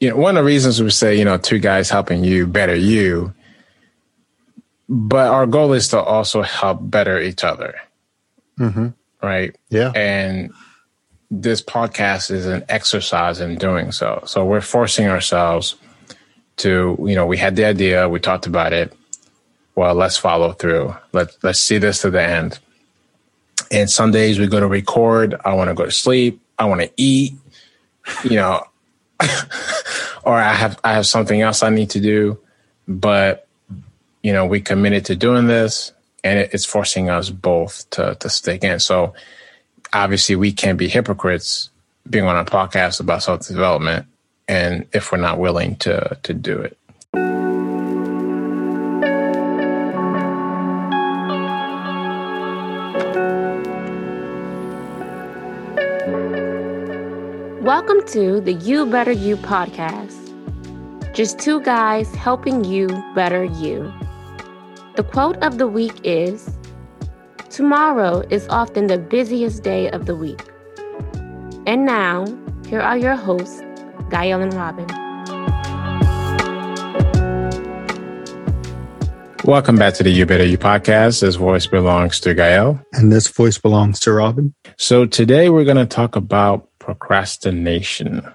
you know, one of the reasons we say, you know, two guys helping you better you, but our goal is to also help better each other. Mm-hmm. Right. Yeah. And this podcast is an exercise in doing so. So we're forcing ourselves to, you know, we had the idea, we talked about it. Well, let's follow through. Let let's see this to the end. And some days we go to record. I want to go to sleep. I want to eat. You know, or I have I have something else I need to do. But you know, we committed to doing this, and it, it's forcing us both to to stick in. So obviously, we can't be hypocrites being on a podcast about self development, and if we're not willing to to do it. Welcome to the You Better You podcast. Just two guys helping you better you. The quote of the week is Tomorrow is often the busiest day of the week. And now, here are your hosts, Gael and Robin. Welcome back to the You Better You podcast. This voice belongs to Gael. And this voice belongs to Robin. So today we're going to talk about procrastination.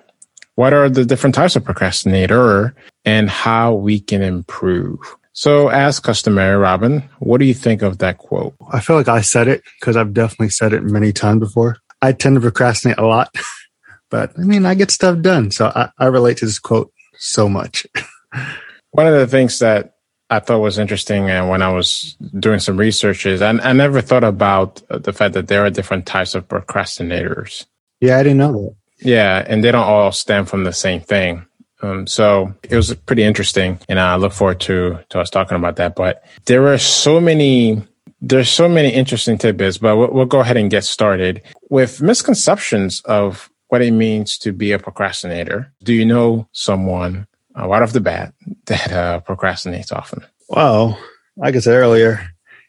What are the different types of procrastinator and how we can improve? So, as customary, Robin, what do you think of that quote? I feel like I said it because I've definitely said it many times before. I tend to procrastinate a lot, but I mean, I get stuff done. So I, I relate to this quote so much. One of the things that I thought was interesting, and when I was doing some research, is I, I never thought about the fact that there are different types of procrastinators. Yeah, I didn't know that. Yeah, and they don't all stem from the same thing. Um, so it was pretty interesting, and I look forward to to us talking about that. But there are so many there's so many interesting tidbits, but we'll, we'll go ahead and get started with misconceptions of what it means to be a procrastinator. Do you know someone uh, right off the bat that uh, procrastinates often? Well, like I said earlier,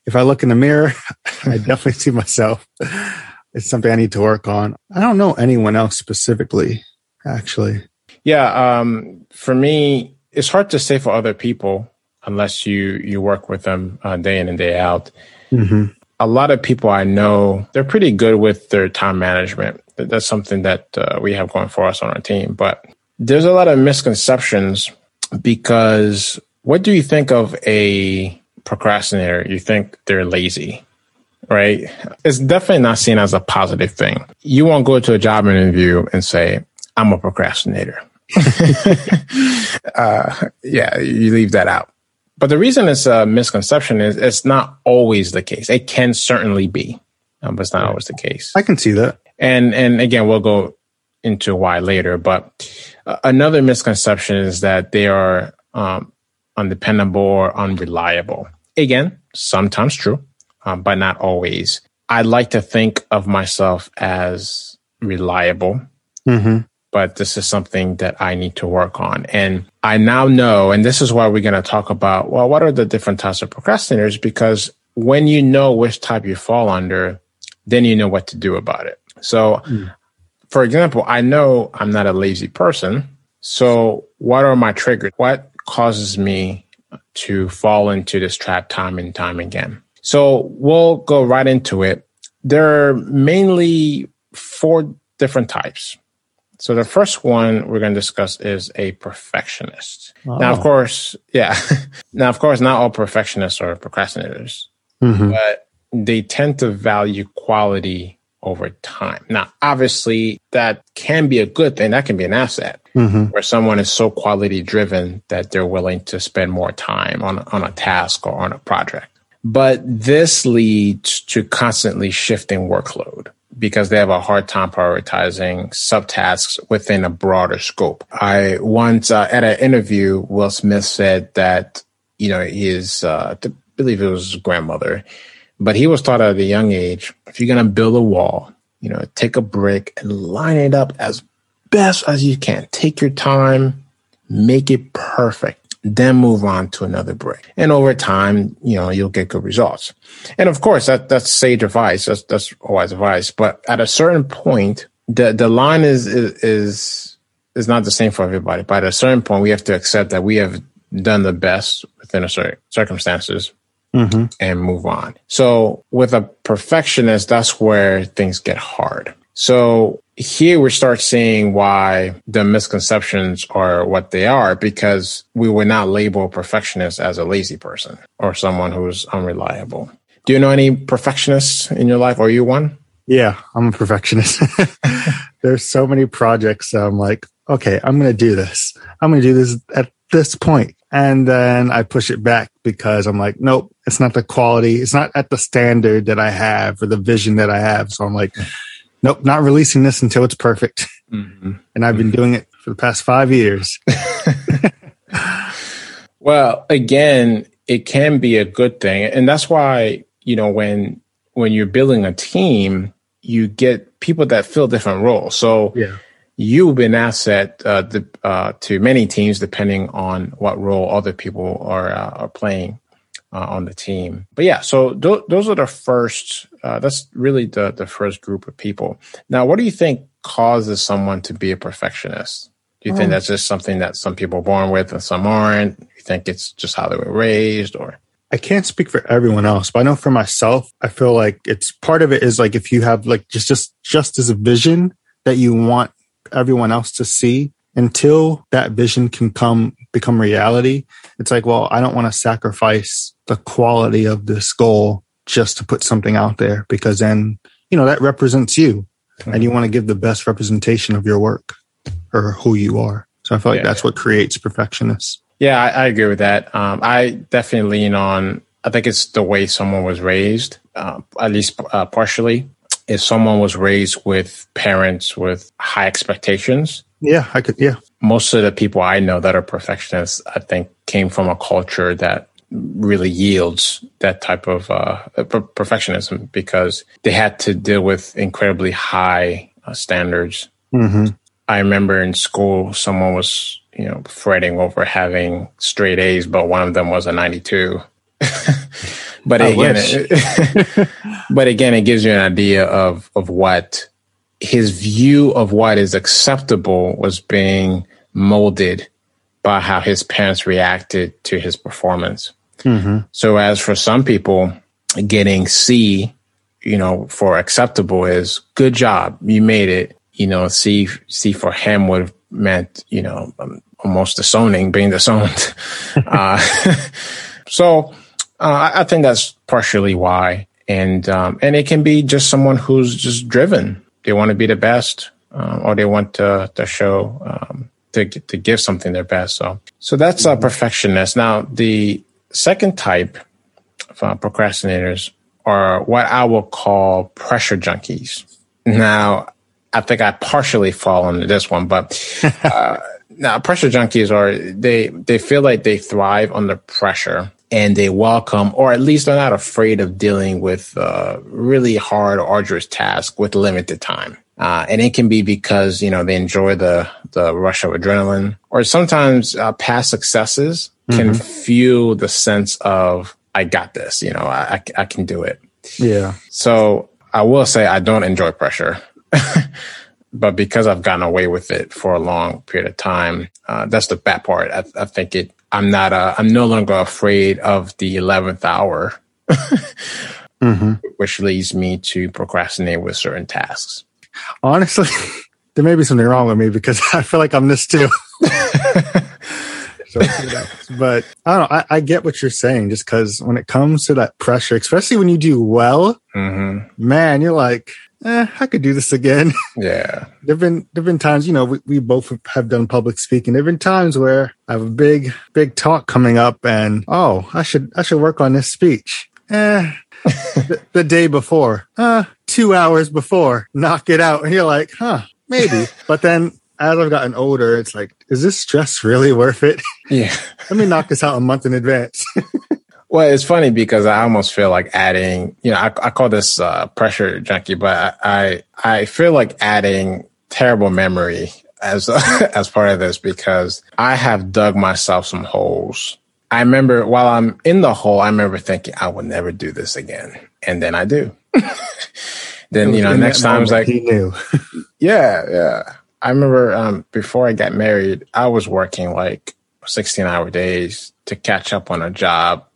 if I look in the mirror, I definitely see myself it's something I need to work on. I don't know anyone else specifically, actually. Yeah, um, for me, it's hard to say for other people unless you you work with them uh, day in and day out. Mm-hmm. A lot of people I know, they're pretty good with their time management. That's something that uh, we have going for us on our team. But there's a lot of misconceptions because what do you think of a procrastinator? You think they're lazy right? It's definitely not seen as a positive thing. You won't go to a job interview and say, I'm a procrastinator. uh, yeah, you leave that out. But the reason it's a misconception is it's not always the case. It can certainly be, um, but it's not always the case. I can see that. And and again, we'll go into why later. But uh, another misconception is that they are um, undependable or unreliable. Again, sometimes true um, but not always. I like to think of myself as reliable, mm-hmm. but this is something that I need to work on. And I now know, and this is why we're going to talk about, well, what are the different types of procrastinators? Because when you know which type you fall under, then you know what to do about it. So, mm. for example, I know I'm not a lazy person. So, what are my triggers? What causes me to fall into this trap time and time again? So we'll go right into it. There are mainly four different types. So the first one we're going to discuss is a perfectionist. Oh. Now, of course, yeah. now, of course, not all perfectionists are procrastinators, mm-hmm. but they tend to value quality over time. Now, obviously, that can be a good thing. That can be an asset mm-hmm. where someone is so quality driven that they're willing to spend more time on, on a task or on a project. But this leads to constantly shifting workload because they have a hard time prioritizing subtasks within a broader scope. I once uh, at an interview, Will Smith said that, you know, his, uh, I believe it was his grandmother, but he was taught at a young age, if you're going to build a wall, you know, take a brick and line it up as best as you can. Take your time, make it perfect then move on to another break. And over time, you know, you'll get good results. And of course, that, that's sage advice. That's, that's wise advice. But at a certain point, the, the line is, is, is is not the same for everybody. But at a certain point, we have to accept that we have done the best within a certain circumstances Mm-hmm. and move on. So with a perfectionist, that's where things get hard. So here we start seeing why the misconceptions are what they are because we would not label a perfectionist as a lazy person or someone who's unreliable. Do you know any perfectionists in your life? Are you one? Yeah, I'm a perfectionist. There's so many projects I'm like, okay, I'm going to do this. I'm going to do this at this point. And then I push it back because I'm like, nope, it's not the quality. It's not at the standard that I have or the vision that I have. So I'm like, nope, not releasing this until it's perfect. Mm-hmm. And I've been doing it for the past five years. Well, again, it can be a good thing. And that's why, you know, when when you're building a team, you get people that fill different roles. So Yeah. you've been asset uh, the, uh, to many teams depending on what role other people are uh, are playing uh, on the team. But yeah, so th- those are the first. Uh, that's really the the first group of people. Now, what do you think causes someone to be a perfectionist? Do you think Um, that's just something that some people are born with and some aren't? You think it's just how they were raised, or I can't speak for everyone else, but I know for myself, I feel like it's part of it is like if you have like just just just as a vision that you want everyone else to see until that vision can come become reality, it's like, well, I don't want to sacrifice the quality of this goal just to put something out there because then, you know, that represents you and you want to give the best representation of your work or who you are. So I feel like Yeah. that's what creates perfectionists. Yeah, I, I agree with that. Um, I definitely lean on. I think it's the way someone was raised, uh, at least uh, partially. If someone was raised with parents with high expectations, Yeah, I could, yeah. most of the people I know that are perfectionists, I think, came from a culture that really yields that type of uh, per- perfectionism because they had to deal with incredibly high uh, standards hmm I remember in school, someone was, you know, fretting over having straight A's, but one of them was a 92. but I again, it, but again, it gives you an idea of, of what his view of what is acceptable was being molded by how his parents reacted to his performance. hmm So as for some people, getting C, you know, for acceptable is good job, you made it. You know, C C for him would have meant, you know, um, almost disowning, being disowned. uh, so uh, I I think that's partially why, and um, and it can be just someone who's just driven. They want to be the best, um, or they want to to show um, to to give something their best. So so that's a perfectionist. Now the second type of uh, procrastinators are what I will call pressure junkies. Now, I think I partially fall into this one, but uh, now pressure junkies are they they feel like they thrive under pressure and they welcome or at least they're not afraid of dealing with uh, really hard arduous tasks with limited time uh, and it can be because you know they enjoy the the rush of adrenaline or sometimes uh, past successes can fuel the sense of i got this you know I, I, I can do it Yeah. so I will say I don't enjoy pressure, but because I've gotten away with it for a long period of time, uh, that's the bad part. I, I think it. I'm not. Uh, I'm no longer afraid of the eleventh hour, hmm which leads me to procrastinate with certain tasks. Honestly, there may be something wrong with me because I feel like I'm this too. So, but I don't know. I, I get what you're saying just because when it comes to that pressure, especially when you do well, hmm man, you're like, eh, I could do this again. Yeah. there've been there've been times, you know, we, we both have done public speaking. There've been times where I have a big big talk coming up, and oh, I should I should work on this speech. Eh, the, the day before, uh, two hours before, knock it out, and you're like, huh, maybe. but then as I've gotten older, it's like, is this stress really worth it? Yeah. Let me knock this out a month in advance. Well, it's funny because I almost feel like adding, you know, I, I call this uh, pressure junkie, but I, I I feel like adding terrible memory as as part of this because I have dug myself some holes. I remember while I'm in the hole, I remember thinking I will never do this again, and then I do. then you know, next that time it's like, he knew. yeah, yeah. I remember um, before I got married, I was working like 16 hour days to catch up on a job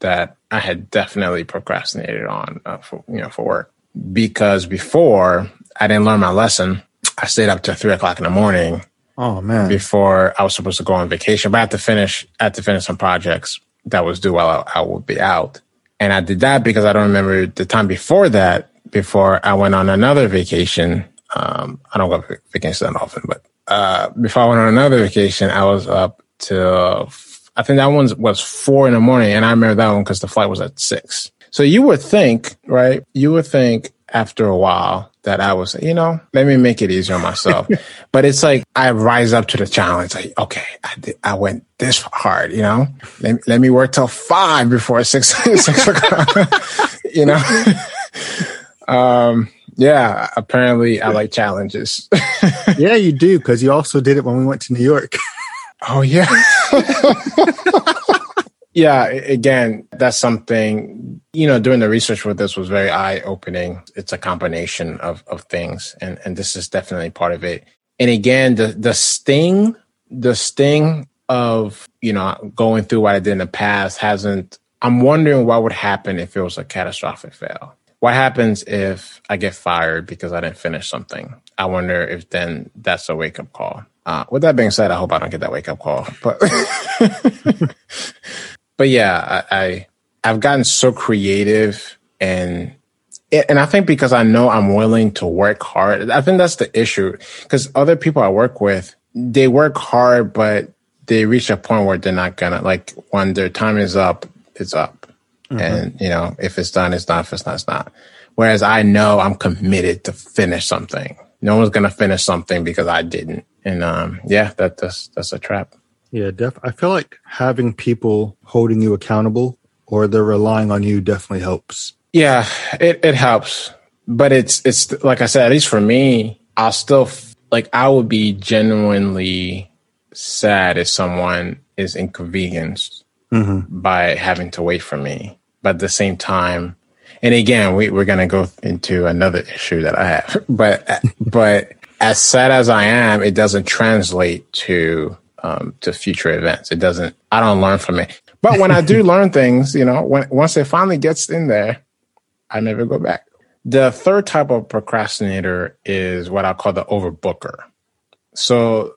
that I had definitely procrastinated on uh, for, you know, for work because before I didn't learn my lesson. I stayed up till three o'clock in the morning. Oh man! Before I was supposed to go on vacation, but I had to finish. I had to finish some projects that was due while I, I would be out, and I did that because I don't remember the time before that. Before I went on another vacation, um, I don't go on vacation that often, but uh, before I went on another vacation, I was up till I think that one was four in the morning, and I remember that one because the flight was at six. So you would think, right? You would think after a while that I was, you know, let me make it easier on myself. but it's like I rise up to the challenge. Like, okay, I, did, I went this hard, you know, let, let me work till five before six, six o'clock, you know? um, yeah, apparently I like challenges. yeah, you do. Cause you also did it when we went to New York. Oh yeah. yeah, again, that's something, you know, doing the research with this was very eye opening. It's a combination of, of things. And, and this is definitely part of it. And again, the, the sting, the sting of, you know, going through what I did in the past hasn't, I'm wondering what would happen if it was a catastrophic fail. What happens if I get fired because I didn't finish something? I wonder if then that's a wake up call. Uh, with that being said, I hope I don't get that wake up call. But but yeah, I, I I've gotten so creative and and I think because I know I'm willing to work hard, I think that's the issue. Because other people I work with, they work hard, but they reach a point where they're not gonna like when their time is up, it's up. Mm-hmm. And you know, if it's done, it's done. If it's not, it's not. Whereas I know I'm committed to finish something. No one's gonna finish something because I didn't. And um, yeah, that that's that's a trap. Yeah, def- I feel like having people holding you accountable or they're relying on you definitely helps. Yeah, it, it helps. But it's, it's like I said, at least for me, I'll still, like, I would be genuinely sad if someone is inconvenienced mm-hmm. by having to wait for me. But at the same time, and again, we, we're going to go into another issue that I have, but, but as sad as I am, it doesn't translate to um, to future events. It doesn't, I don't learn from it. But when I do learn things, you know, when, once it finally gets in there, I never go back. The third type of procrastinator is what I call the overbooker. So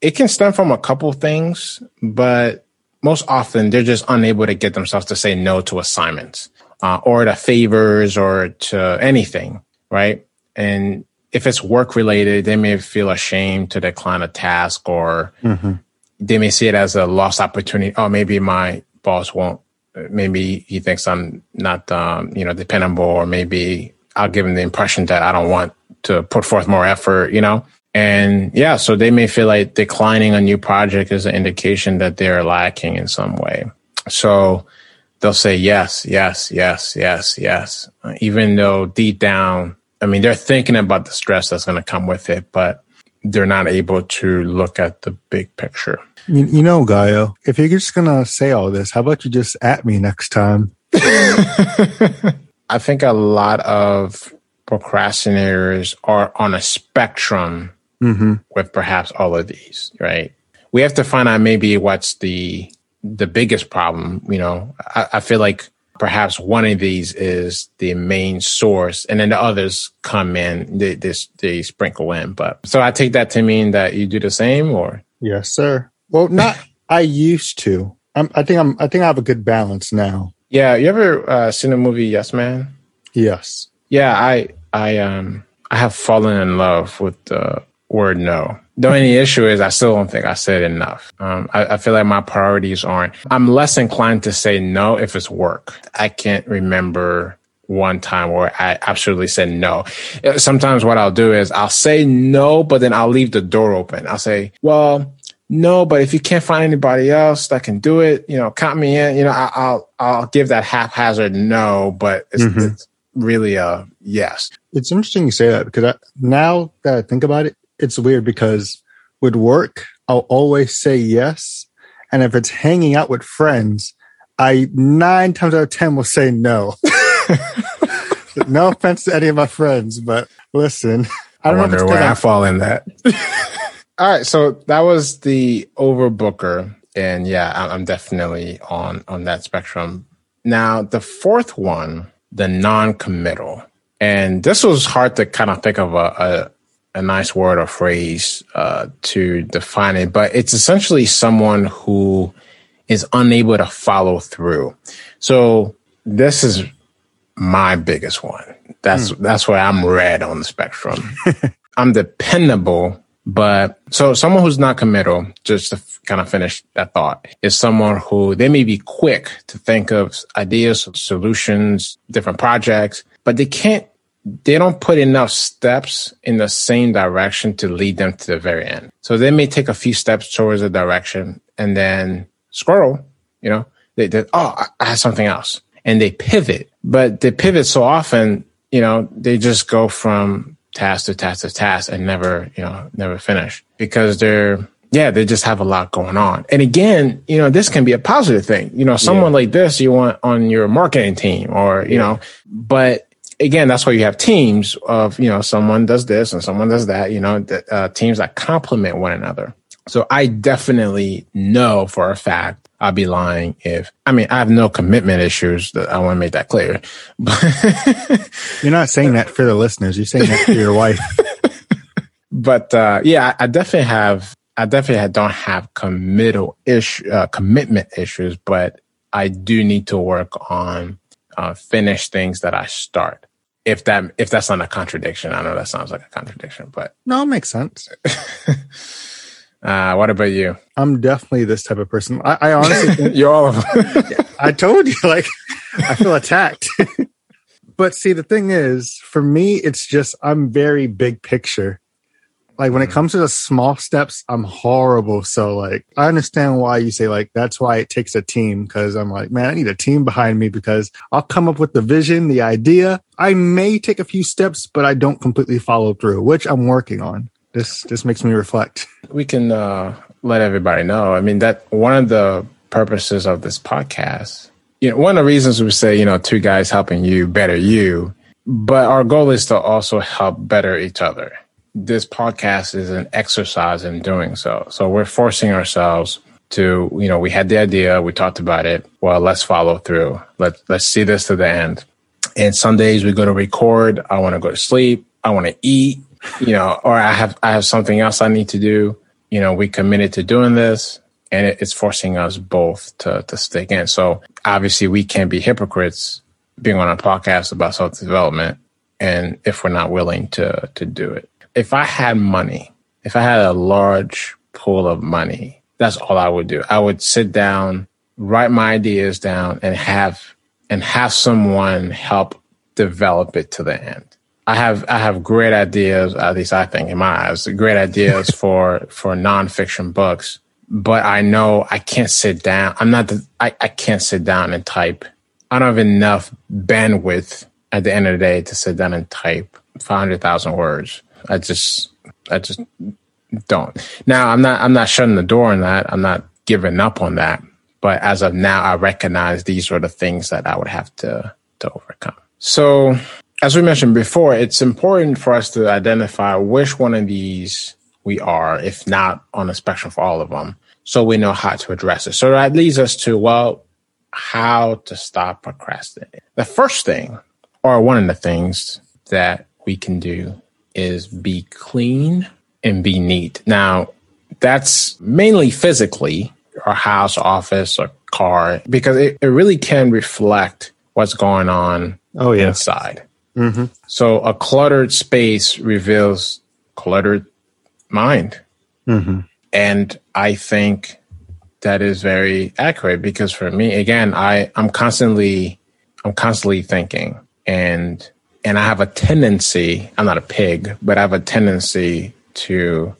it can stem from a couple things, but most often they're just unable to get themselves to say no to assignments uh, or to favors or to anything, right? And if it's work related, they may feel ashamed to decline a task or mm-hmm. they may see it as a lost opportunity. Oh, maybe my boss won't, maybe he thinks I'm not, um, you know, dependable or maybe I'll give him the impression that I don't want to put forth more effort, you know? And yeah, so they may feel like declining a new project is an indication that they're lacking in some way. So they'll say yes, yes, yes, yes, yes, even though deep down I mean, they're thinking about the stress that's going to come with it, but they're not able to look at the big picture. You, you know, Gaio, if you're just going to say all this, how about you just at me next time? I think a lot of procrastinators are on a spectrum mm-hmm. with perhaps all of these, right? We have to find out maybe what's the the biggest problem. You know, I, I feel like perhaps one of these is the main source and then the others come in they, they, they sprinkle in but so i take that to mean that you do the same or? Yes sir. Well not i used to. I'm, i think i'm i think i have a good balance now. Yeah you ever uh, seen the movie yes man? Yes. Yeah i i um i have fallen in love with the word no the only issue is I still don't think I said enough. Um, I, I, feel like my priorities aren't. I'm less inclined to say no if it's work. I can't remember one time where I absolutely said no. Uh, sometimes what I'll do is I'll say no, but then I'll leave the door open. I'll say, well, no, but if you can't find anybody else that can do it, you know, count me in. You know, I, will I'll give that haphazard no, but it's, mm-hmm. it's really a yes. It's interesting you say that because I, now that I think about it, it's weird because with work, I'll always say yes. And if it's hanging out with friends, I nine times out of 10 will say no. no offense to any of my friends, but listen, I I, don't know if wonder it's 'cause where I fall in that. All right, so that was the overbooker, and yeah, I- I'm definitely on on that spectrum. Now, the fourth one, the non-committal, and this was hard to kind of think of a a, a nice word or phrase uh, to define it, but it's essentially someone who is unable to follow through. So this is my biggest one. That's that's where I'm red on the spectrum. I'm dependable, but so someone who's not committal, just to f- kind of finish that thought, is someone who they may be quick to think of ideas, solutions, different projects, but they can't, they don't put enough steps in the same direction to lead them to the very end. So they may take a few steps towards a direction and then squirrel, you know, they, they oh, I- I have something else. And they pivot, but they pivot so often, you know, they just go from task to task to task and never, you know, never finish because they're, yeah, they just have a lot going on. And again, you know, this can be a positive thing. You know, someone like this you want on your marketing team or, you know, but again, that's why you have teams of, you know, someone does this and someone does that, you know, that, uh, teams that complement one another. So I definitely know for a fact I'd be lying if, I mean, I have no commitment issues that I want to make that clear, You're not saying that for the listeners. You're saying that for your wife. but uh, yeah, I I definitely have. I definitely don't have committal issue, uh, commitment issues, but I do need to work on uh, finish things that I start. If that if that's not a contradiction, I know that sounds like a contradiction, but No, it makes sense. uh, what about you? I'm definitely this type of person. I, I honestly think You're all of them. I told you, like, I feel attacked. but see, the thing is, for me, it's just, I'm very big picture. Like, when it comes to the small steps, I'm horrible. So, like, I understand why you say, like, that's why it takes a team. Cause I'm like, man, I need a team behind me because I'll come up with the vision, the idea. I may take a few steps, but I don't completely follow through, which I'm working on. This, this makes me reflect. we can uh, let everybody know. I mean, that one of the purposes of this podcast, you know, one of the reasons we say, you know, two guys helping you better you, but our goal is to also help better each other. This podcast is an exercise in doing so. So we're forcing ourselves to, you know, we had the idea, we talked about it. Well, let's follow through. Let let's see this to the end. And some days we go to record. I want to go to sleep. I want to eat, you know, or I have I have something else I need to do. You know, we committed to doing this, and it, it's forcing us both to to stick in. So obviously, we can't be hypocrites being on a podcast about self development, and if we're not willing to to do it. If I had money, if I had a large pool of money, that's all I would do. I would sit down, write my ideas down, and have and have someone help develop it to the end. I have I have great ideas, at least I think in my eyes, great ideas for for nonfiction books. But I know I can't sit down. I'm not the I, I can't sit down and type. I don't have enough bandwidth at the end of the day to sit down and type five hundred thousand words. I just I just don't. Now I'm not I'm not shutting the door on that. I'm not giving up on that. But as of now, I recognize these are the things that I would have to to overcome. So as we mentioned before, it's important for us to identify which one of these we are, if not on a spectrum for all of them, so we know how to address it. So that leads us to, well, how to stop procrastinating. The first thing, or one of the things that we can do is be clean and be neat. Now, that's mainly physically, our house, office, or car, because it, it really can reflect what's going on Oh, yeah. inside. Mm-hmm. So a cluttered space reveals cluttered mind. Mm-hmm. And I think that is very accurate because for me, again, I, I'm constantly, I'm constantly thinking and, and I have a tendency, I'm not a pig, but I have a tendency to,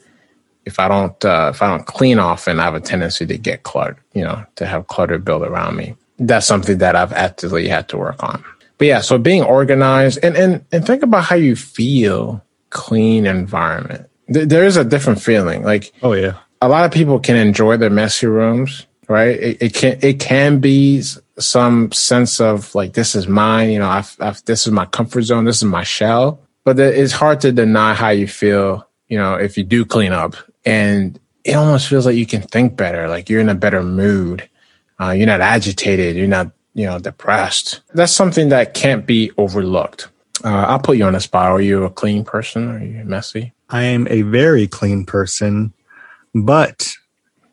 if I don't, uh, if I don't clean often, I have a tendency to get cluttered, you know, to have clutter built around me. That's something that I've actively had to work on. But yeah, so being organized and, and, and think about how you feel clean environment. Th- there is a different feeling. Like Oh, yeah. a lot of people can enjoy their messy rooms, right? It, it can it can be some sense of like this is mine, you know, I've, I've, this is my comfort zone, this is my shell. But it's hard to deny how you feel, you know, if you do clean up and it almost feels like you can think better. Like you're in a better mood. Uh, you're not agitated. You're not, you know, depressed. That's something that can't be overlooked. Uh, I'll put you on the spot. Are you a clean person? Are you messy? I am a very clean person, but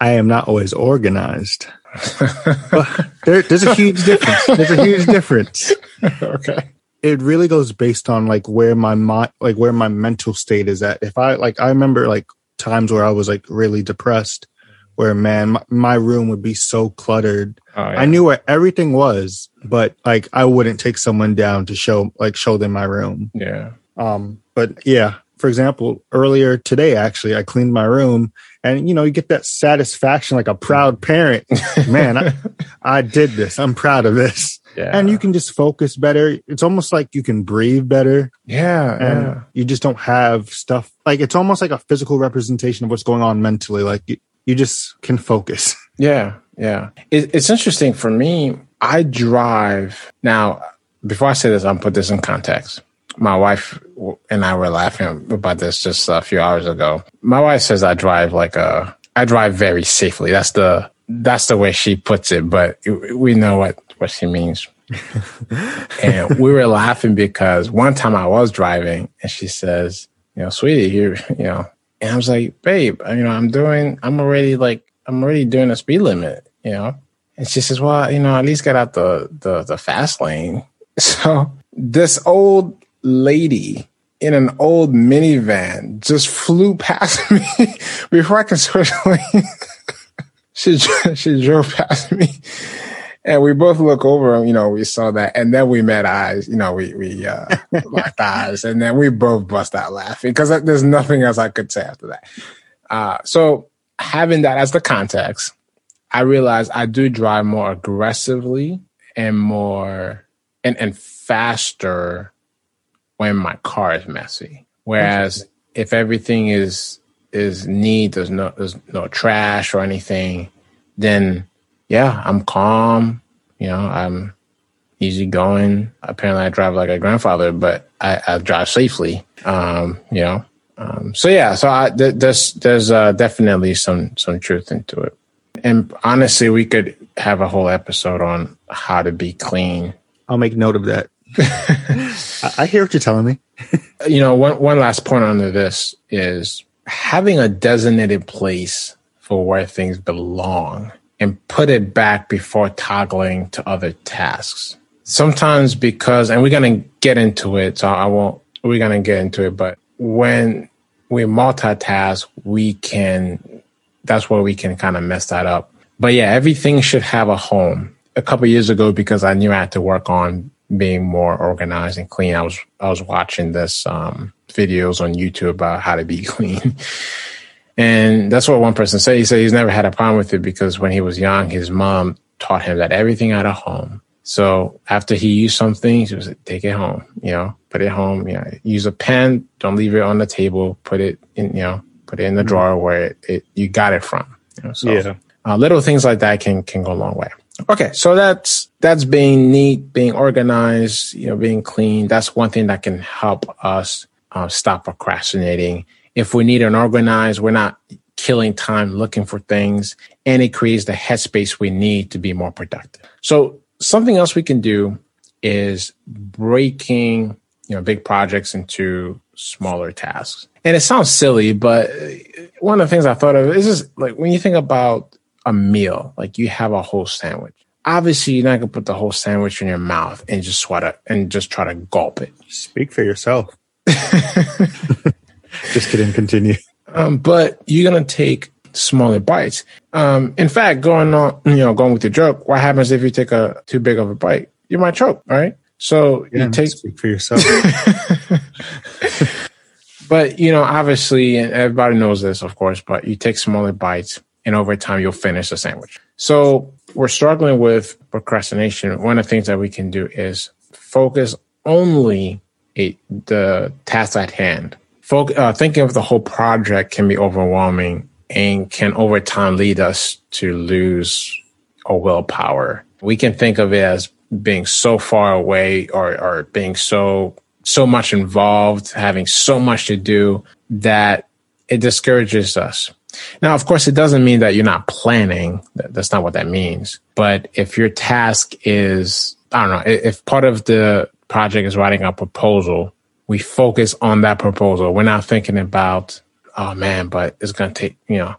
I am not always organized. there, there's a huge difference. There's a huge difference. okay. It really goes based on like where my mind, like where my mental state is at. If I like, I remember like times where I was like really depressed, where man, my, my room would be so cluttered. Oh, yeah. I knew where everything was, but like I wouldn't take someone down to show like show them my room. Yeah. Um. But yeah, for example, earlier today, actually, I cleaned my room and, you know, you get that satisfaction like a proud mm. parent. Man, I, I did this. I'm proud of this. Yeah. And you can just focus better. It's almost like you can breathe better. Yeah. And yeah. you just don't have stuff like it's almost like a physical representation of what's going on mentally. Like you, you just can focus. Yeah. Yeah. It, it's interesting for me. I drive now. Before I say this, I'll put this in context my wife and I were laughing about this just a few hours ago. My wife says I drive like a, I drive very safely. That's the, that's the way she puts it, but we know what, what she means. and we were laughing because one time I was driving and she says, you know, sweetie, you, you know, and I was like, babe, you know, I'm doing, I'm already like, I'm already doing a speed limit, you know? And she says, well, you know, at least get out the, the, the fast lane. So this old lady in an old minivan just flew past me before I could switch lanes. she she drove past me, and we both look over. You know, we saw that, and then we met eyes. You know, we we uh, locked eyes, and then we both bust out laughing because there's nothing else I could say after that. Uh, so having that as the context, I realized I do drive more aggressively and more and and faster when my car is messy. Whereas if everything is is neat, there's no there's no trash or anything, then yeah, I'm calm. You know, I'm easy going. Apparently, I drive like a grandfather, but I, I drive safely. Um, you know, um, so yeah, so I, th- there's there's uh, definitely some some truth into it. And honestly, we could have a whole episode on how to be clean. I'll make note of that. I hear what you're telling me. you know, one one last point under this is having a designated place for where things belong and put it back before toggling to other tasks. Sometimes because, and we're to get into it, so I won't, we're to get into it, but when we multitask, we can, that's where we can kind of mess that up. But yeah, everything should have a home. A couple years ago, because I knew I had to work on being more organized and clean. I was I was watching this um, videos on YouTube about how to be clean, and that's what one person said. He said he's never had a problem with it because when he was young, his mom taught him that everything out of home. So after he used something, he was like, take it home, you know, put it home, you know, use a pen, don't leave it on the table, put it in, you know, put it in the mm-hmm. drawer where it, it, you got it from. You know, so yeah. uh, little things like that can can go a long way. Okay, so that's that's being neat, being organized, you know, being clean. That's one thing that can help us uh, stop procrastinating. If we need an organized, we're not killing time looking for things, and it creates the headspace we need to be more productive. So something else we can do is breaking you know big projects into smaller tasks. And it sounds silly, but one of the things I thought of is just like when you think about a meal, like you have a whole sandwich. Obviously, you're not gonna put the whole sandwich in your mouth and just try to and just try to gulp it. Speak for yourself. just kidding. Continue. Um, but you're gonna take smaller bites. Um, in fact, going on, you know, going with your joke, what happens if you take a too big of a bite? You might choke, right? So yeah, you take speak for yourself. but you know, obviously, and everybody knows this, of course. But you take smaller bites and over time you'll finish the sandwich. So we're struggling with procrastination. One of the things that we can do is focus only a, the task at hand. Folk, uh, thinking of the whole project can be overwhelming and can over time lead us to lose our willpower. We can think of it as being so far away or, or being so so much involved, having so much to do that it discourages us. Now, of course, it doesn't mean that you're not planning. That's not what that means. But if your task is, I don't know, if part of the project is writing a proposal, we focus on that proposal. We're not thinking about, oh man, but it's going to take, you know,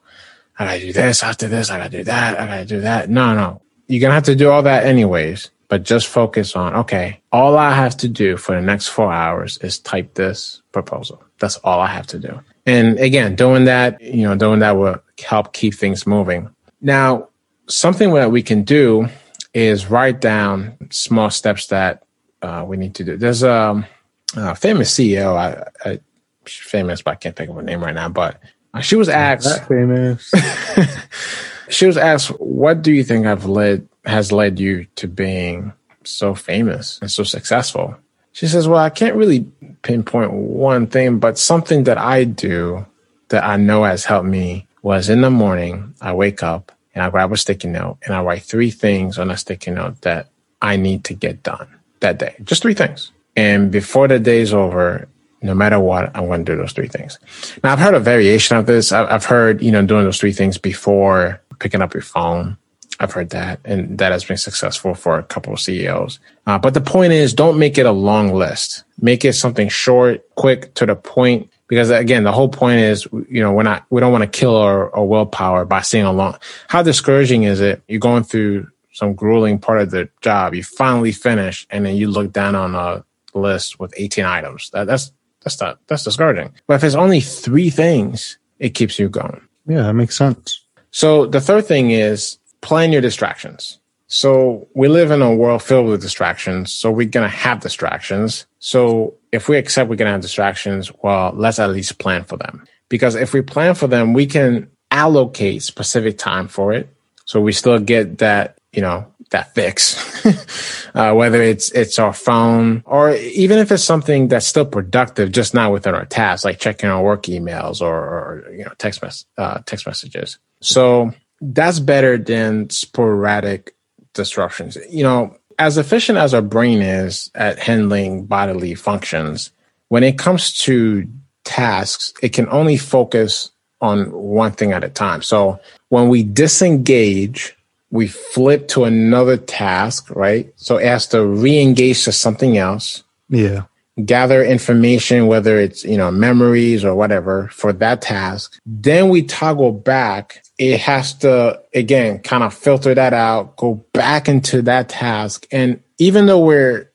I got to do this after this. I got to do that. I got to do that. No, no. You're going to have to do all that anyways, but just focus on, okay, all I have to do for the next four hours is type this proposal. That's all I have to do. And again, doing that, you know, doing that will help keep things moving. Now, something that we can do is write down small steps that uh, we need to do. There's a, a famous CEO, I, I, famous, but I can't think of her name right now, but uh, she was asked, famous. she was asked, what do you think have led, has led you to being so famous and so successful? She says, well, I can't really pinpoint one thing, but something that I do that I know has helped me was in the morning, I wake up and I grab a sticky note and I write three things on a sticky note that I need to get done that day. Just three things. And before the day's over, no matter what, I'm going to do those three things. Now, I've heard a variation of this. I've heard, you know, doing those three things before picking up your phone. I've heard that, and that has been successful for a couple of CEOs. Uh, but the point is, don't make it a long list. Make it something short, quick, to the point. Because again, the whole point is, you know, we're not, we don't want to kill our, our willpower by seeing a long. How discouraging is it? You're going through some grueling part of the job. You finally finish, and then you look down on a list with 18 items. That, that's that's not that's discouraging. But if it's only three things, it keeps you going. Yeah, that makes sense. So the third thing is plan your distractions. So we live in a world filled with distractions. So we're going to have distractions. So if we accept we're going to have distractions, well, let's at least plan for them. Because if we plan for them, we can allocate specific time for it. So we still get that, you know, that fix, uh, whether it's, it's our phone or even if it's something that's still productive, just not within our tasks, like checking our work emails or, or you know, text mess, uh, text messages. So that's better than sporadic disruptions. You know, as efficient as our brain is at handling bodily functions, when it comes to tasks, it can only focus on one thing at a time. So when we disengage, we flip to another task, right? So it has to re-engage to something else. Yeah. Gather information, whether it's, you know, memories or whatever for that task. Then we toggle back it has to again kind of filter that out, go back into that task. And even though we're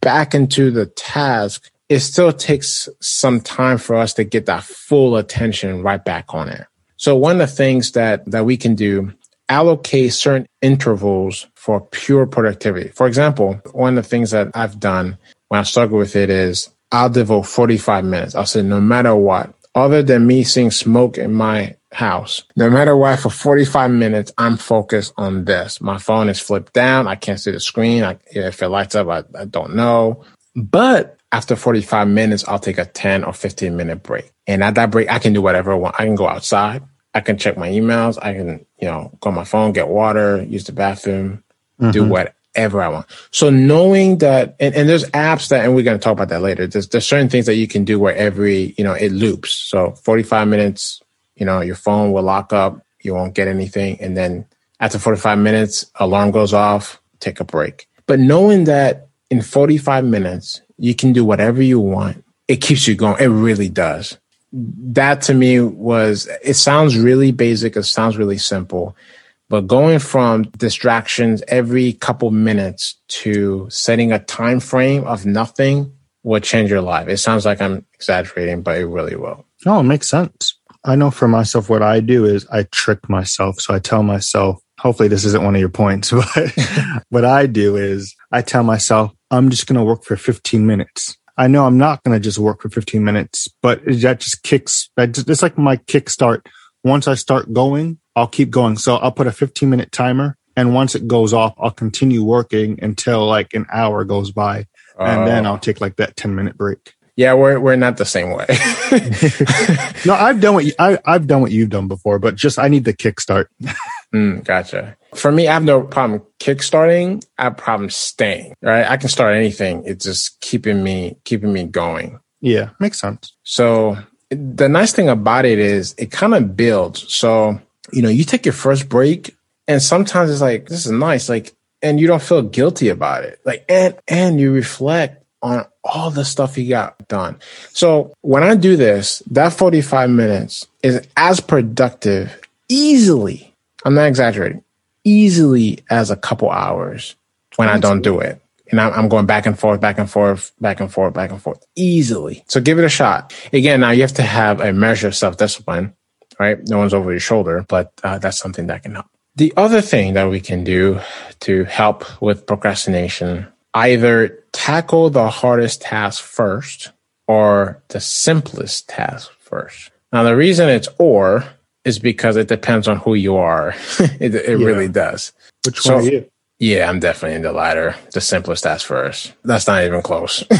back into the task, it still takes some time for us to get that full attention right back on it. So one of the things that that we can do allocate certain intervals for pure productivity. For example, one of the things that I've done when I struggle with it is I'll devote 45 minutes. I'll say no matter what, other than me seeing smoke in my house. No matter what, for 45 minutes, I'm focused on this. My phone is flipped down. I can't see the screen. I, if it lights up, I, I don't know. But after 45 minutes, I'll take a 10 or 15 minute break. And at that break, I can do whatever I want. I can go outside. I can check my emails. I can, you know, go on my phone, get water, use the bathroom, mm-hmm. do whatever I want. So knowing that, and, and there's apps that, and we're going to talk about that later. There's, there's certain things that you can do where every, you know, it loops. So 45 minutes, you know, your phone will lock up, you won't get anything. And then after 45 minutes, alarm goes off, take a break. But knowing that in 45 minutes, you can do whatever you want, it keeps you going. It really does. That to me was, it sounds really basic. It sounds really simple, but going from distractions every couple minutes to setting a time frame of nothing will change your life. It sounds like I'm exaggerating, but it really will. Oh, it makes sense. I know for myself, what I do is I trick myself. So I tell myself, hopefully this isn't one of your points, but what I do is I tell myself, I'm just going to work for 15 minutes. I know I'm not going to just work for 15 minutes, but that just kicks, That it's like my kickstart. Once I start going, I'll keep going. So I'll put a 15 minute timer. And once it goes off, I'll continue working until like an hour goes by. And then oh. I'll take like that 10 minute break. Yeah, we're we're not the same way. no, I've done what you, I, I've done what you've done before, but just I need the kickstart. mm, gotcha. For me, I have no problem kickstarting, I have problem staying. Right, I can start anything. It's just keeping me keeping me going. Yeah, makes sense. So the nice thing about it is it kind of builds. So you know, you take your first break, and sometimes it's like this is nice, like, and you don't feel guilty about it, like, and and you reflect on all the stuff you got done. So when I do this, that 45 minutes is as productive easily. I'm not exaggerating easily as a couple hours when I don't do it. And I'm going back and forth, back and forth, back and forth, back and forth easily. So give it a shot. Again, now you have to have a measure of self discipline, right? No one's over your shoulder, but uh, that's something that can help. The other thing that we can do to help with procrastination, either tackle the hardest task first or the simplest task first. Now, the reason it's or is because it depends on who you are. it, it yeah. really does. Which so, one are you? Yeah, I'm definitely in the latter. The simplest task first. That's not even close.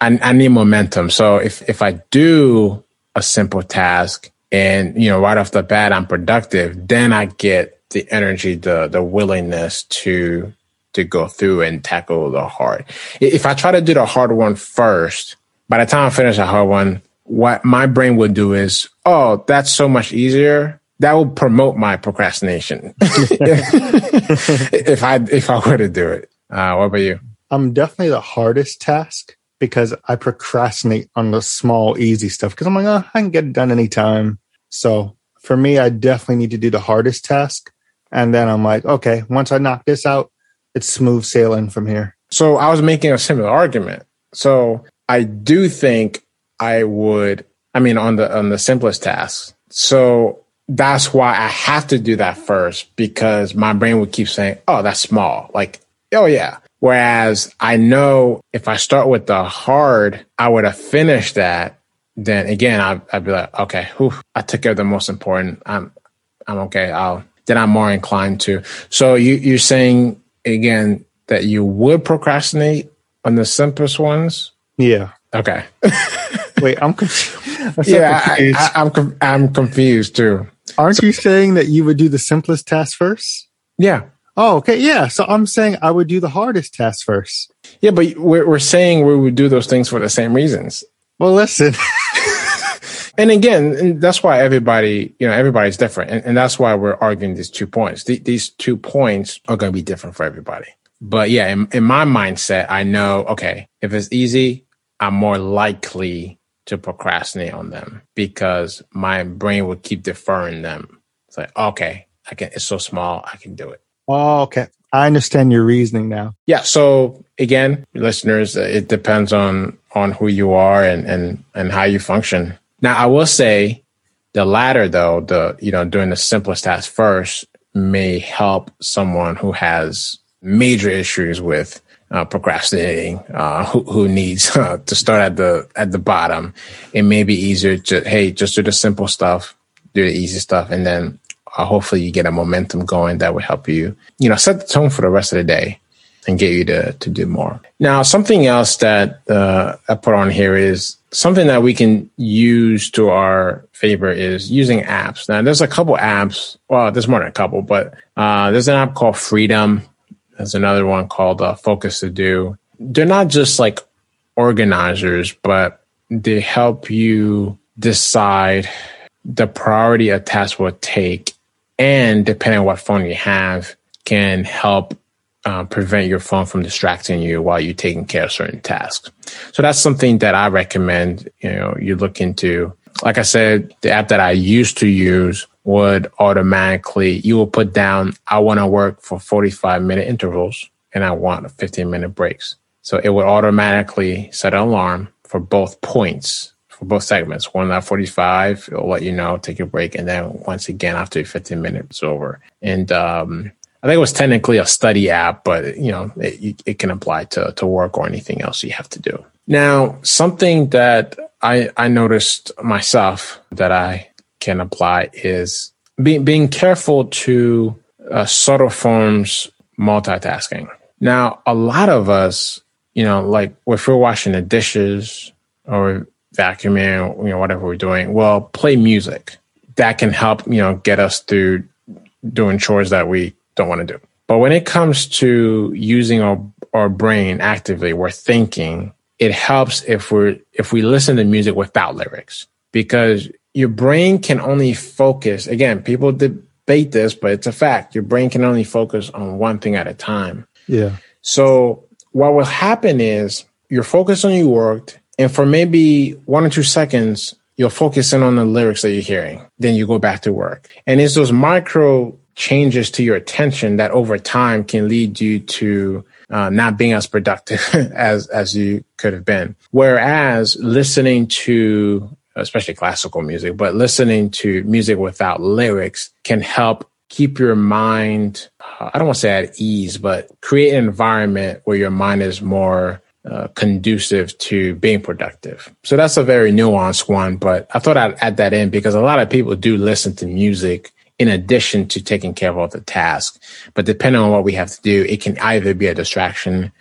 I, I need momentum. So if if I do a simple task and you know right off the bat I'm productive, then I get the energy, the the willingness to to go through and tackle the hard. If I try to do the hard one first, by the time I finish the hard one, what my brain would do is, oh, that's so much easier. That will promote my procrastination if I if I were to do it. Uh, what about you? I'm definitely the hardest task because I procrastinate on the small, easy stuff because I'm like, oh, I can get it done anytime. So for me, I definitely need to do the hardest task. And then I'm like, okay, once I knock this out, it's smooth sailing from here. So I was making a similar argument. So I do think I would, I mean, on the, on the simplest tasks. So that's why I have to do that first because my brain would keep saying, Oh, that's small. Like, oh yeah. Whereas I know if I start with the hard, I would have finished that. Then again, I'd, I'd be like, okay, whew, I took care of the most important. I'm, I'm okay. I'll, then I'm more inclined to. So you, you're saying again that you would procrastinate on the simplest ones? Yeah. Okay. Wait, I'm confused. I'm so yeah, confused. I, am I'm, I'm confused too. Aren't you saying that you would do the simplest task first? Yeah. Oh, okay. Yeah. So I'm saying I would do the hardest task first. Yeah, but we're, we're saying we would do those things for the same reasons. Well, listen. and again, and that's why everybody, you know, everybody's different. And, and that's why we're arguing these two points. The, these two points are going to be different for everybody. But yeah, in, in my mindset, I know, okay, if it's easy, I'm more likely to procrastinate on them because my brain will keep deferring them. It's like, okay, I can, it's so small, I can do it. Oh, okay. I understand your reasoning now. Yeah. So again, listeners, it depends on, on who you are and, and, and how you function. Now, I will say the latter though, the, you know, doing the simplest task first may help someone who has major issues with uh, procrastinating, uh, who, who needs uh, to start at the at the bottom. It may be easier to hey, just do the simple stuff, do the easy stuff, and then uh, hopefully you get a momentum going that will help you, you know, set the tone for the rest of the day and get you to to do more. Now, something else that uh, I put on here is something that we can use to our favor is using apps. Now, there's a couple apps. Well, there's more than a couple, but uh, there's an app called Freedom there's another one called uh, Focus to Do. They're not just like organizers, but they help you decide the priority a task will take. And depending on what phone you have, can help uh, prevent your phone from distracting you while you're taking care of certain tasks. So that's something that I recommend, you know, you look into. Like I said, the app that I used to use would automatically, you will put down, I want to work for 45 minute intervals and I want 15 minute breaks. So it would automatically set an alarm for both points, for both segments. One at 45, it'll let you know, take a break. And then once again, after 15 minutes over. And, um, I think it was technically a study app, but you know, it, it can apply to, to work or anything else you have to do. Now, something that I, I noticed myself that I can apply is being being careful to uh, subtle forms multitasking. Now, a lot of us, you know, like if we're washing the dishes or vacuuming, you know, whatever we're doing, well, play music. That can help, you know, get us through doing chores that we don't want to do. But when it comes to using our, our brain actively, we're thinking, it helps if we're if we listen to music without lyrics. Because your brain can only focus again people debate this but it's a fact. Your brain can only focus on one thing at a time. Yeah. so what will happen is you're focused on your work and for maybe one or two seconds you'll focus in on the lyrics that you're hearing. Then you go back to work. And it's those micro changes to your attention that over time can lead you to uh, not being as productive as as you could have been. Whereas listening to especially classical music, but listening to music without lyrics can help keep your mind. Uh, I don't want to say at ease, but create an environment where your mind is more uh, conducive to being productive. So that's a very nuanced one, but I thought I'd add that in because a lot of people do listen to music in addition to taking care of all the tasks. But depending on what we have to do, it can either be a distraction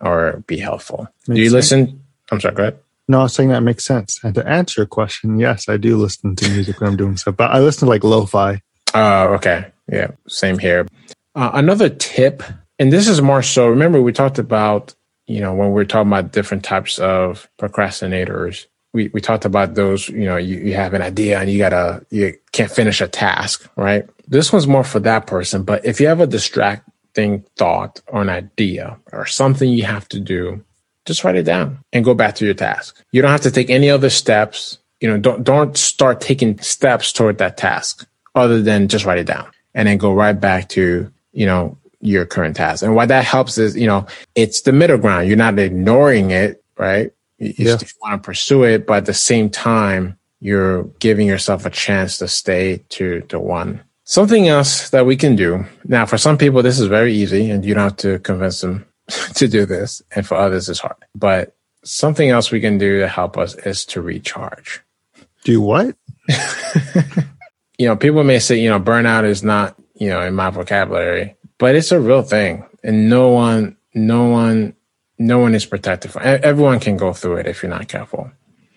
or be helpful. Makes do you sense. listen? I'm sorry, go ahead. No, I was saying that makes sense. And to answer your question, yes, I do listen to music when I'm doing stuff, but I listen to like lo-fi. Oh, okay. Yeah, same here. Uh, another tip, and this is more so, remember we talked about, you know, when we're talking about different types of procrastinators, we, we talked about those, you know, you, you have an idea and you gotta, you can't finish a task, right? This one's more for that person, but if you have a distracting thought or an idea or something you have to do, just write it down and go back to your task. You don't have to take any other steps. You know, don't, don't start taking steps toward that task other than just write it down and then go right back to, you know, your current task. And why that helps is, you know, it's the middle ground. You're not ignoring it, right? You, Yeah. still want to pursue it, but at the same time, you're giving yourself a chance to stay to, to one. Something else that we can do. Now, for some people, this is very easy and you don't have to convince them to do this. And for others, it's hard. But something else we can do to help us is to recharge Do what? you know, people may say, you know, burnout is not, you know, in my vocabulary, but it's a real thing. And no one, no one, no one is protected from Everyone can go through it if you're not careful.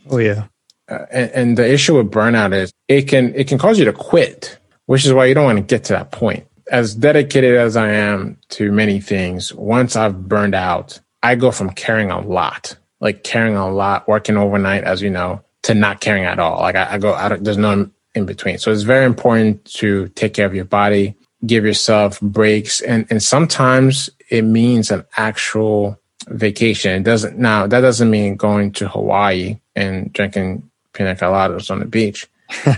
Oh yeah. Uh, and, and the issue with burnout is it can, it can cause you to quit, which is why you don't want to get to that point. As dedicated as I am to many things, once I've burned out, I go from caring a lot, like caring a lot, working overnight, as you know, to not caring at all. Like I, I go, I there's no in between. So it's very important to take care of your body, give yourself breaks. And, and sometimes it means an actual vacation. It doesn't now, that doesn't mean going to Hawaii and drinking pina coladas on the beach.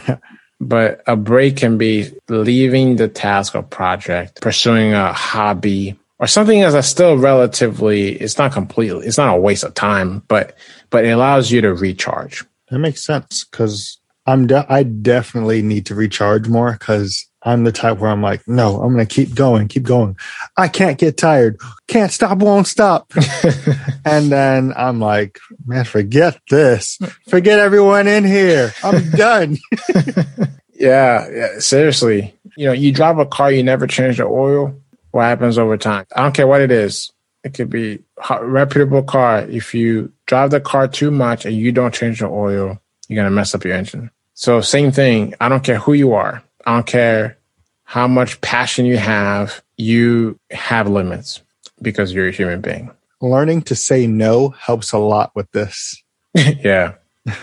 but a break can be leaving the task or project, pursuing a hobby or something that's still relatively, it's not completely, it's not a waste of time, but, but it allows you to recharge. That makes sense because I'm de- I definitely need to recharge more because I'm the type where I'm like, no, I'm gonna keep going, keep going. I can't get tired, can't stop, won't stop. and then I'm like, man, forget this, forget everyone in here. I'm done. Yeah, yeah, seriously. You know, you drive a car, you never change the oil. What happens over time? I don't care what it is. It could be a reputable car. If you drive the car too much and you don't change the oil, you're gonna mess up your engine. So same thing. I don't care who you are. I don't care how much passion you have. You have limits because you're a human being. Learning to say no helps a lot with this. yeah,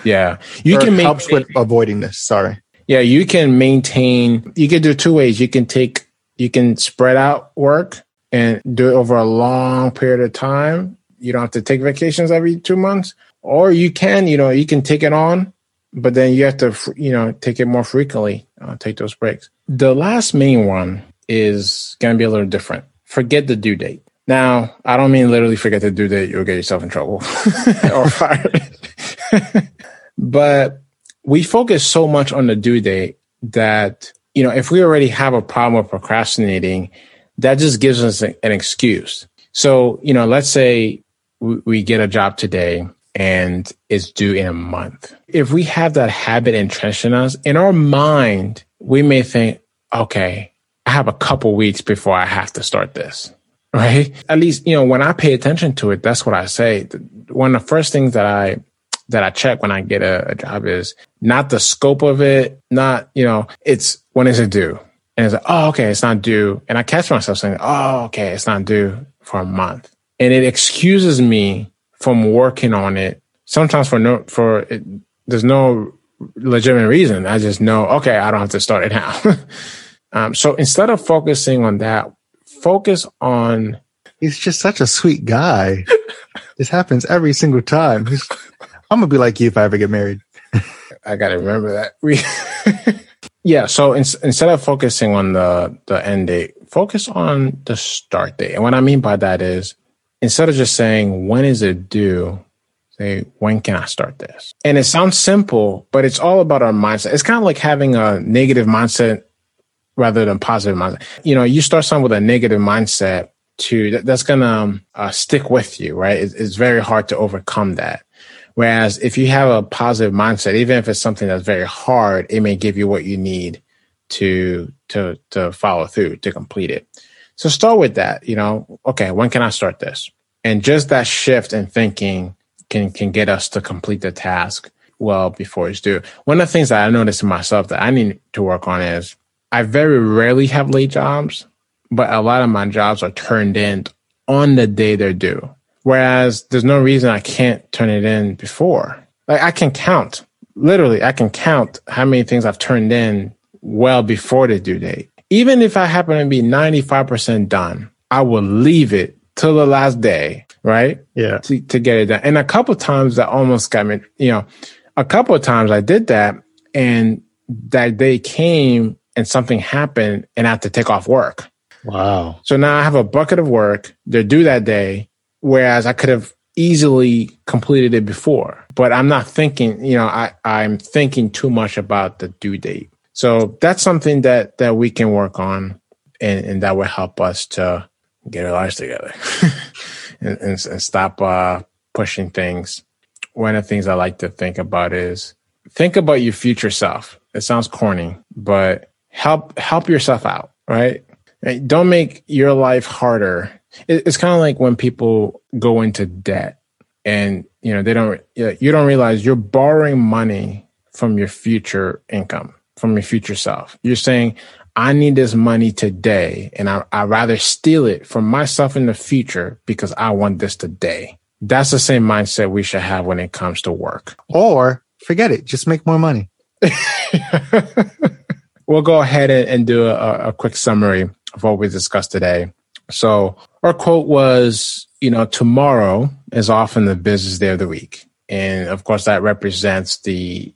yeah. You can make helps with avoiding this. Sorry. Yeah, you can maintain. You can do two ways. You can take, you can spread out work and do it over a long period of time. You don't have to take vacations every two months, or you can, you know, you can take it on, but then you have to, you know, take it more frequently. Uh, take those breaks. The last main one is going to be a little different. Forget the due date. Now, I don't mean literally forget the due date. You'll get yourself in trouble or fired. but we focus so much on the due date that you know if we already have a problem with procrastinating that just gives us an excuse so you know let's say we, we get a job today and it's due in a month if we have that habit entrenched in us in our mind we may think okay i have a couple weeks before i have to start this right at least you know when i pay attention to it that's what i say one of the first things that i that I check when I get a, a job is not the scope of it, not, you know, it's when is it due? And it's like, oh, okay, it's not due. And I catch myself saying, oh, okay, it's not due for a month. And it excuses me from working on it. Sometimes for no, for it, there's no legitimate reason. I just know, okay, I don't have to start it now. um, so instead of focusing on that, focus on. He's just such a sweet guy. this happens every single time. He's, I'm gonna be like you if I ever get married. I gotta remember that. We Yeah. So in, instead of focusing on the, the end date, focus on the start date. And what I mean by that is instead of just saying, when is it due? Say, when can I start this? And it sounds simple, but it's all about our mindset. It's kind of like having a negative mindset rather than positive mindset. You know, you start something with a negative mindset to that's going to uh, stick with you, right? It's, it's very hard to overcome that. Whereas if you have a positive mindset, even if it's something that's very hard, it may give you what you need to to to follow through to complete it. So start with that. You know, okay, when can I start this? And just that shift in thinking can can get us to complete the task well before it's due. One of the things that I noticed in myself that I need to work on is I very rarely have late jobs, but a lot of my jobs are turned in on the day they're due. Whereas there's no reason I can't turn it in before. Like I can count, literally, I can count how many things I've turned in well before the due date. Even if I happen to be 95% done, I will leave it till the last day, right? Yeah. To, to get it done. And a couple times that almost got me, you know, a couple of times I did that and that day came and something happened and I had to take off work. Wow. So now I have a bucket of work. They're due that day whereas I could have easily completed it before. But I'm not thinking, you know, I, I'm thinking too much about the due date. So that's something that that we can work on and, and that will help us to get our lives together and, and, and, stop uh, pushing things. One of the things I like to think about is think about your future self. It sounds corny, but help help yourself out, right? Don't make your life harder it's kind of like when people go into debt and you know they don't you don't realize you're borrowing money from your future income from your future self. You're saying i need this money today and I, i'd rather steal it from myself in the future because i want this today. That's the same mindset we should have when it comes to work. Or forget it just make more money. We'll go ahead and, and do a, a quick summary of what we discussed today. So our quote was, you know, tomorrow is often the busiest day of the week. And of course, that represents the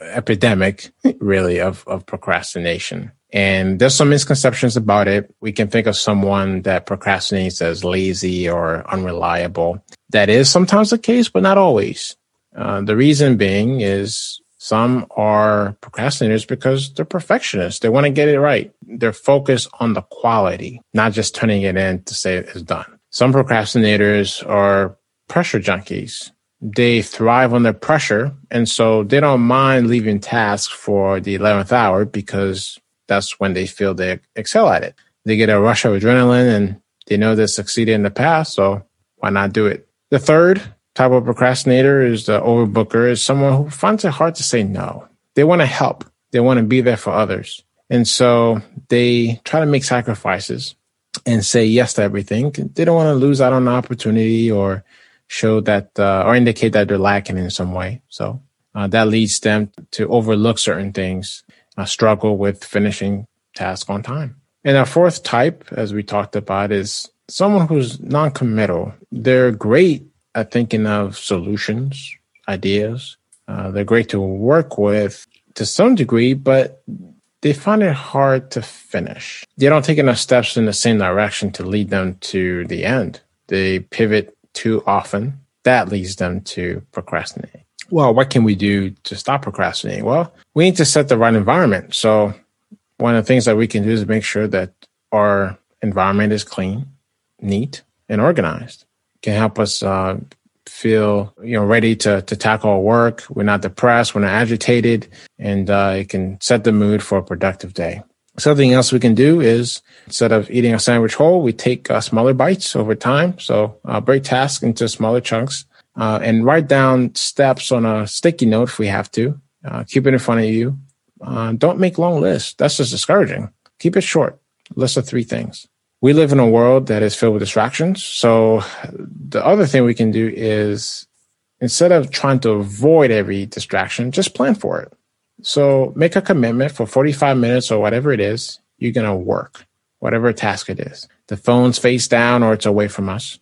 epidemic, really, of, of procrastination. And there's some misconceptions about it. We can think of someone that procrastinates as lazy or unreliable. That is sometimes the case, but not always. Uh, the reason being is some are procrastinators because they're perfectionists. They want to get it right. They're focused on the quality, not just turning it in to say it's done. Some procrastinators are pressure junkies. They thrive under pressure. And so they don't mind leaving tasks for the 11th hour because that's when they feel they excel at it. They get a rush of adrenaline and they know they succeeded in the past. So why not do it? The third type of procrastinator is the overbooker is someone who finds it hard to say no. They want to help. They want to be there for others. And so they try to make sacrifices and say yes to everything. They don't want to lose out on an opportunity or show that uh, or indicate that they're lacking in some way. So uh, that leads them to overlook certain things, uh, struggle with finishing tasks on time. And our fourth type, as we talked about, is someone who's non-committal. They're great at thinking of solutions, ideas. Uh, they're great to work with to some degree, but they find it hard to finish. They don't take enough steps in the same direction to lead them to the end. They pivot too often. That leads them to procrastinate. Well, what can we do to stop procrastinating? Well, we need to set the right environment. So one of the things that we can do is make sure that our environment is clean, neat, and organized can help us uh, feel you know ready to to tackle our work. We're not depressed. We're not agitated, and uh, it can set the mood for a productive day. Something else we can do is instead of eating a sandwich whole, we take uh, smaller bites over time. So uh, break tasks into smaller chunks uh, and write down steps on a sticky note if we have to. Uh, keep it in front of you. Uh, don't make long lists. That's just discouraging. Keep it short. List of three things. We live in a world that is filled with distractions. So the other thing we can do is instead of trying to avoid every distraction, just plan for it. So make a commitment for 45 minutes or whatever it is, you're going to work, whatever task it is. The phone's face down or it's away from us.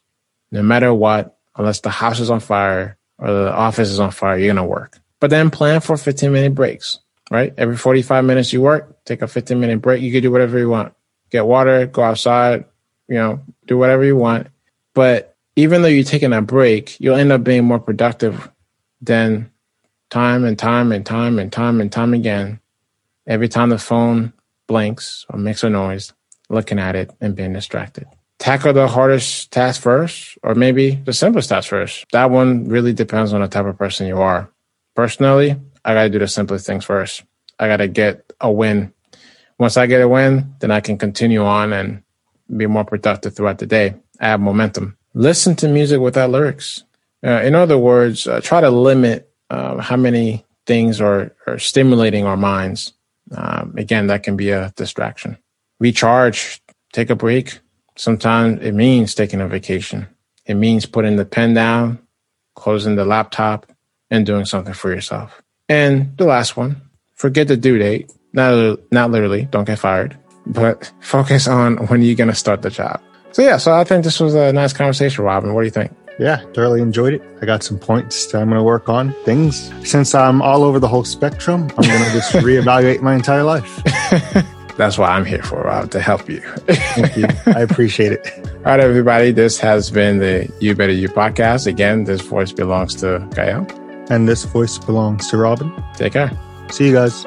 No matter what, unless the house is on fire or the office is on fire, you're going to work. But then plan for 15 minute breaks, right? Every 45 minutes you work, take a 15 minute break. You can do whatever you want. Get water, go outside, you know, do whatever you want. But even though you're taking a break, you'll end up being more productive than time and time and time and time and time again. Every time the phone blinks or makes a noise, looking at it and being distracted. Tackle the hardest task first, or maybe the simplest task first. That one really depends on the type of person you are. Personally, I got to do the simplest things first. I got to get a win. Once I get a win, then I can continue on and be more productive throughout the day. Add momentum. Listen to music without lyrics. Uh, in other words, uh, try to limit uh, how many things are, are stimulating our minds. Um, again, that can be a distraction. Recharge, take a break. Sometimes it means taking a vacation. It means putting the pen down, closing the laptop, and doing something for yourself. And the last one, forget the due date. Not, not literally, don't get fired, but focus on when you're going to start the job. So yeah, so I think this was a nice conversation, Robin. What do you think? Yeah, thoroughly enjoyed it. I got some points that I'm going to work on. Things since I'm all over the whole spectrum, I'm going to just reevaluate my entire life. That's what I'm here for, Rob, to help you. Thank you. I appreciate it. All right, everybody. This has been the You Better You podcast. Again, this voice belongs to Gael. And this voice belongs to Robin. Take care. See you guys.